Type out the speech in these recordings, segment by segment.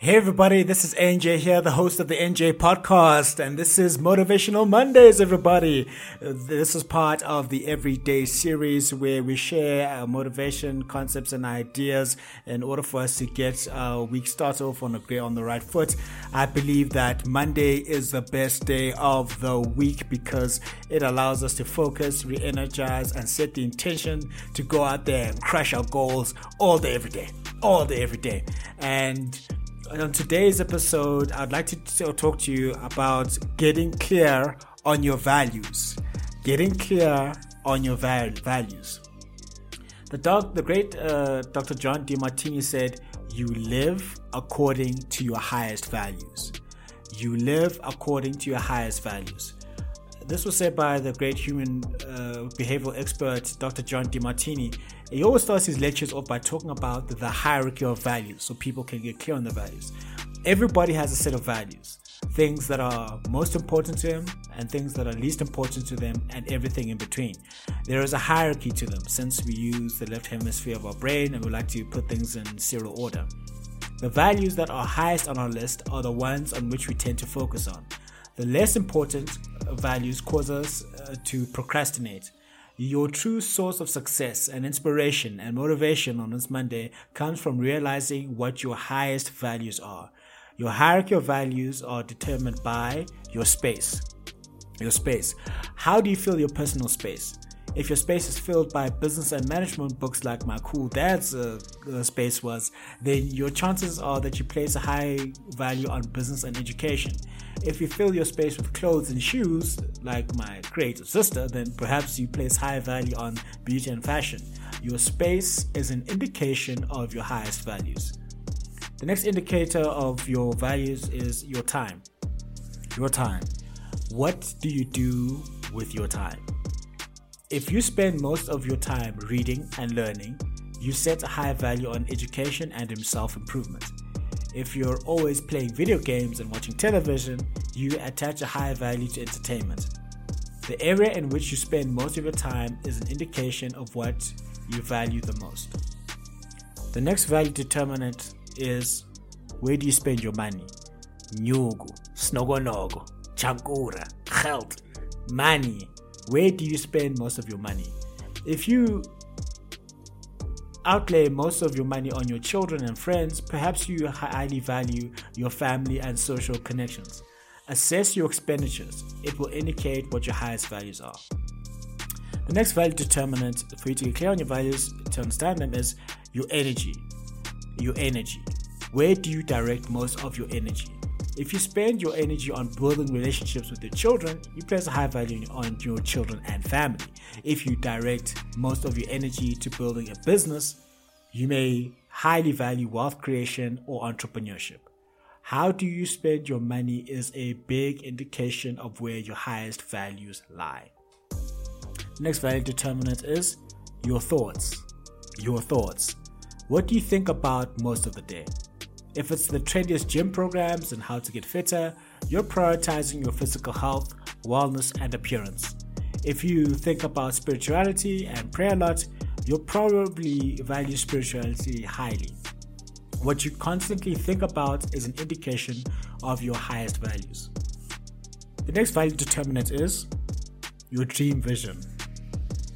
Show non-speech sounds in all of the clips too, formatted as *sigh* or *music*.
Hey everybody, this is NJ here, the host of the NJ podcast, and this is Motivational Mondays, everybody. This is part of the everyday series where we share our motivation, concepts, and ideas in order for us to get our week start off on, a, on the right foot. I believe that Monday is the best day of the week because it allows us to focus, re energize, and set the intention to go out there and crush our goals all day, every day. All day, every day. And on today's episode, I'd like to talk to you about getting clear on your values. Getting clear on your values. The the great uh, Dr. John Demartini said, "You live according to your highest values. You live according to your highest values." This was said by the great human uh, behavioral expert Dr. John Demartini. He always starts his lectures off by talking about the hierarchy of values so people can get clear on the values. Everybody has a set of values things that are most important to them and things that are least important to them and everything in between. There is a hierarchy to them since we use the left hemisphere of our brain and we like to put things in serial order. The values that are highest on our list are the ones on which we tend to focus on. The less important values cause us uh, to procrastinate. Your true source of success and inspiration and motivation on this Monday comes from realizing what your highest values are. Your hierarchy of values are determined by your space. Your space. How do you feel your personal space? If your space is filled by business and management books like my cool dad's uh, uh, space was, then your chances are that you place a high value on business and education. If you fill your space with clothes and shoes, like my creative sister, then perhaps you place high value on beauty and fashion. Your space is an indication of your highest values. The next indicator of your values is your time. Your time. What do you do with your time? If you spend most of your time reading and learning, you set a high value on education and self improvement. If you're always playing video games and watching television, you attach a high value to entertainment. The area in which you spend most of your time is an indication of what you value the most. The next value determinant is where do you spend your money? Nyugu, snogonogo, chankura, geld, money. Where do you spend most of your money? If you outlay most of your money on your children and friends, perhaps you highly value your family and social connections. Assess your expenditures, it will indicate what your highest values are. The next value determinant for you to get clear on your values to understand them is your energy. Your energy. Where do you direct most of your energy? If you spend your energy on building relationships with your children, you place a high value on your children and family. If you direct most of your energy to building a business, you may highly value wealth creation or entrepreneurship. How do you spend your money is a big indication of where your highest values lie. next value determinant is your thoughts. Your thoughts. What do you think about most of the day? If it's the trendiest gym programs and how to get fitter, you're prioritizing your physical health, wellness, and appearance. If you think about spirituality and prayer a lot, you'll probably value spirituality highly. What you constantly think about is an indication of your highest values. The next value determinant is your dream vision.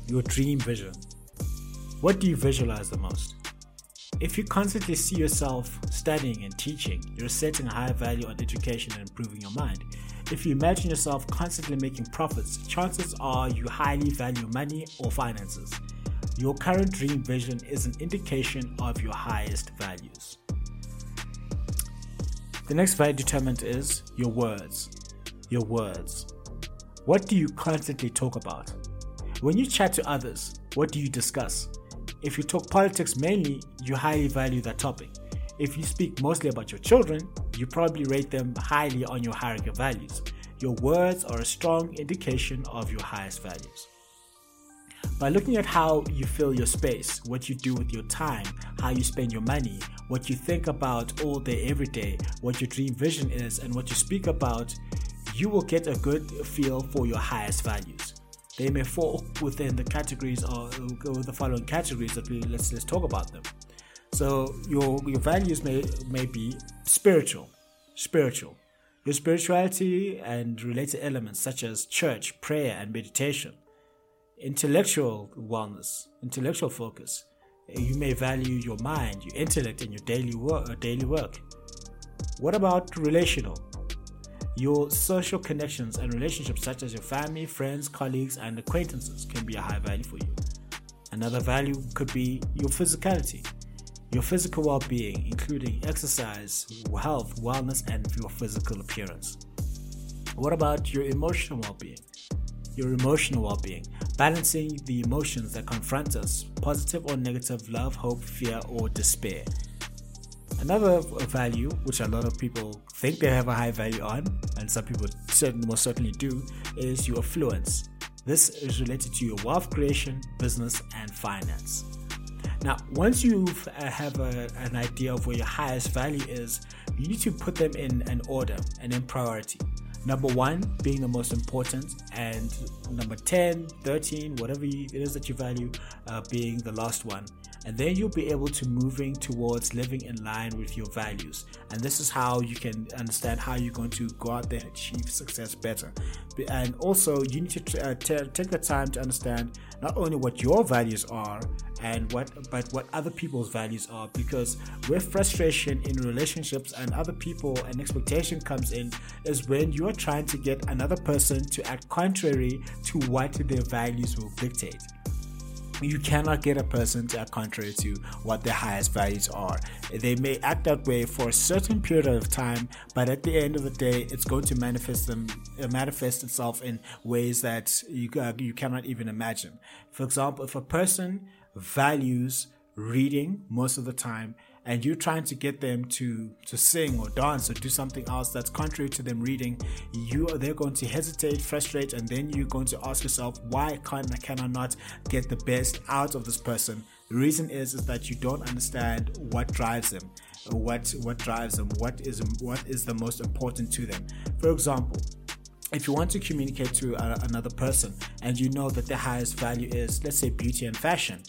Your dream vision. What do you visualize the most? If you constantly see yourself studying and teaching, you're setting a high value on education and improving your mind. If you imagine yourself constantly making profits, chances are you highly value money or finances. Your current dream vision is an indication of your highest values. The next value determinant is your words. Your words. What do you constantly talk about? When you chat to others, what do you discuss? If you talk politics mainly, you highly value that topic. If you speak mostly about your children, you probably rate them highly on your hierarchy of values. Your words are a strong indication of your highest values. By looking at how you fill your space, what you do with your time, how you spend your money, what you think about all day, every day, what your dream vision is, and what you speak about, you will get a good feel for your highest values. They may fall within the categories or the following categories that we let's let's talk about them. So your your values may may be spiritual, spiritual. Your spirituality and related elements such as church, prayer, and meditation. Intellectual wellness, intellectual focus. You may value your mind, your intellect, and your daily work. Daily work. What about relational? Your social connections and relationships, such as your family, friends, colleagues, and acquaintances, can be a high value for you. Another value could be your physicality, your physical well being, including exercise, health, wellness, and your physical appearance. What about your emotional well being? Your emotional well being, balancing the emotions that confront us positive or negative, love, hope, fear, or despair. Another value, which a lot of people think they have a high value on, and some people certainly most certainly do, is your affluence. This is related to your wealth creation, business, and finance. Now, once you uh, have a, an idea of where your highest value is, you need to put them in an order and in priority. Number one being the most important, and number 10, 13, whatever it is that you value, uh, being the last one and then you'll be able to moving towards living in line with your values. And this is how you can understand how you're going to go out there and achieve success better. And also you need to uh, t- take the time to understand not only what your values are and what but what other people's values are. Because where frustration in relationships and other people and expectation comes in is when you're trying to get another person to act contrary to what their values will dictate you cannot get a person to act contrary to what their highest values are. They may act that way for a certain period of time, but at the end of the day, it's going to manifest them uh, manifest itself in ways that you uh, you cannot even imagine. For example, if a person values reading most of the time and you're trying to get them to to sing or dance or do something else that's contrary to them reading you are they're going to hesitate frustrate and then you're going to ask yourself why can, can i not get the best out of this person? The reason is is that you don't understand what drives them what what drives them what is what is the most important to them. For example if you want to communicate to a, another person and you know that their highest value is let's say beauty and fashion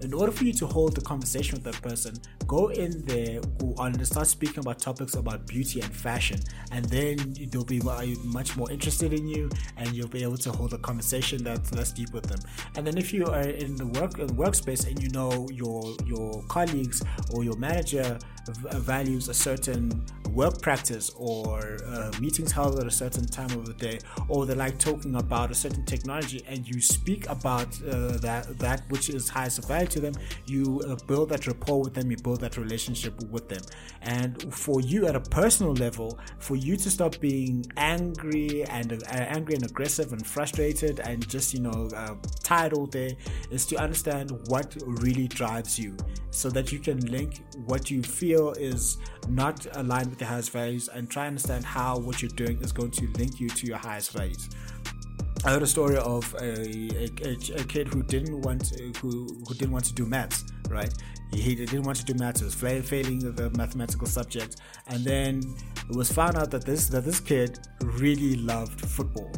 in order for you to hold the conversation with that person, go in there and start speaking about topics about beauty and fashion, and then they'll be much more interested in you, and you'll be able to hold a conversation that's less deep with them. And then if you are in the work in workspace and you know your your colleagues or your manager values a certain work practice or uh, meetings held at a certain time of the day, or they like talking about a certain technology, and you speak about uh, that that which is highest value to them, you uh, build that rapport with them, you build that relationship with them, and for you at a personal level, for you to stop being angry and uh, angry and aggressive and frustrated and just you know uh, tired all day, is to understand what really drives you, so that you can link what you feel is not aligned with your highest values and try and understand how what you're doing is going to link you to your highest values. I heard a story of a, a, a, kid who didn't want who who didn't want to do maths, right? He, he didn't want to do maths. He was failing the mathematical subject, and then it was found out that this that this kid really loved football,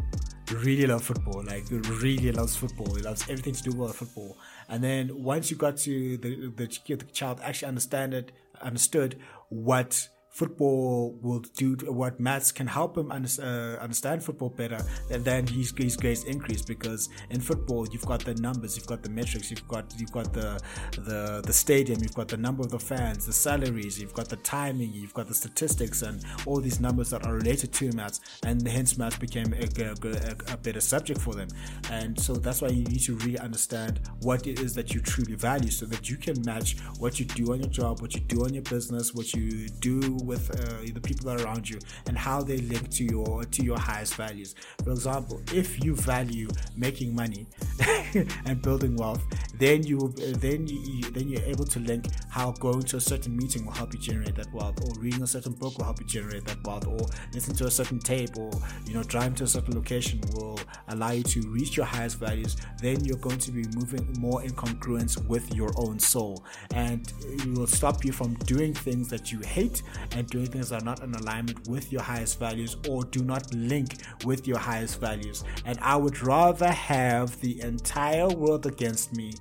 really loved football, like really loves football. He loves everything to do with football. And then once you got to the the, the child actually understand it, understood what football will do what maths can help him under, uh, understand football better then his, his grades increase because in football you've got the numbers you've got the metrics you've got you've got the the the stadium you've got the number of the fans the salaries you've got the timing you've got the statistics and all these numbers that are related to maths and hence maths became a, a, a better subject for them. And so that's why you need to really understand what it is that you truly value so that you can match what you do on your job what you do on your business what you do with uh, the people that are around you and how they link to your to your highest values. For example, if you value making money *laughs* and building wealth, then you then you then you're able to link how going to a certain meeting will help you generate that wealth, or reading a certain book will help you generate that wealth, or listening to a certain tape, or you know driving to a certain location will allow you to reach your highest values. Then you're going to be moving more in congruence with your own soul, and it will stop you from doing things that you hate and doing things that are not in alignment with your highest values or do not link with your highest values. And I would rather have the entire world against me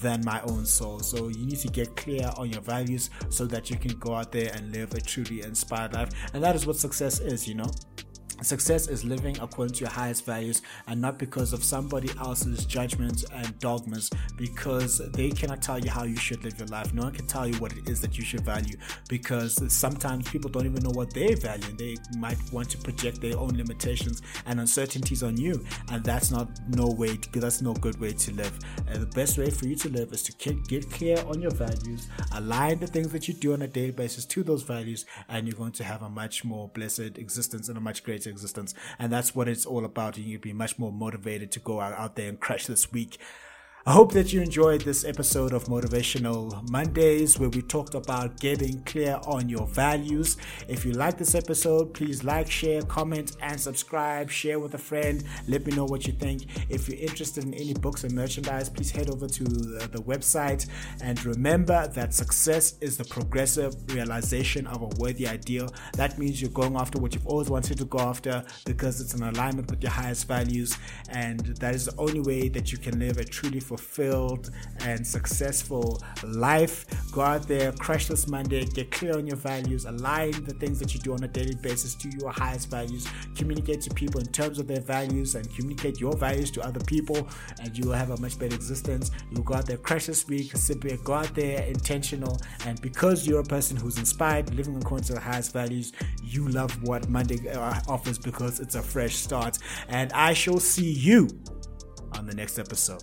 than my own soul. So you need to get clear on your values so that you can go out there and live a truly inspired life. And that is what success is, you know. Success is living according to your highest values and not because of somebody else's judgments and dogmas because they cannot tell you how you should live your life. No one can tell you what it is that you should value because sometimes people don't even know what they value they might want to project their own limitations and uncertainties on you. And that's not no way to, that's no good way to live. And the best way for you to live is to get clear on your values, align the things that you do on a daily basis to those values, and you're going to have a much more blessed existence and a much greater existence. And that's what it's all about. And you'd be much more motivated to go out, out there and crush this week. I hope that you enjoyed this episode of Motivational Mondays where we talked about getting clear on your values. If you like this episode, please like, share, comment, and subscribe. Share with a friend. Let me know what you think. If you're interested in any books and merchandise, please head over to the, the website. And remember that success is the progressive realization of a worthy ideal. That means you're going after what you've always wanted to go after because it's in alignment with your highest values. And that is the only way that you can live a truly fulfilled and successful life. Go out there, crush this Monday, get clear on your values, align the things that you do on a daily basis to your highest values, communicate to people in terms of their values, and communicate your values to other people, and you will have a much better existence. You'll go out there, crush this week, simply go out there intentional, and because you're a person who's inspired, living according to the highest values, you love what Monday uh, offers because it's a fresh start. And I shall see you on the next episode.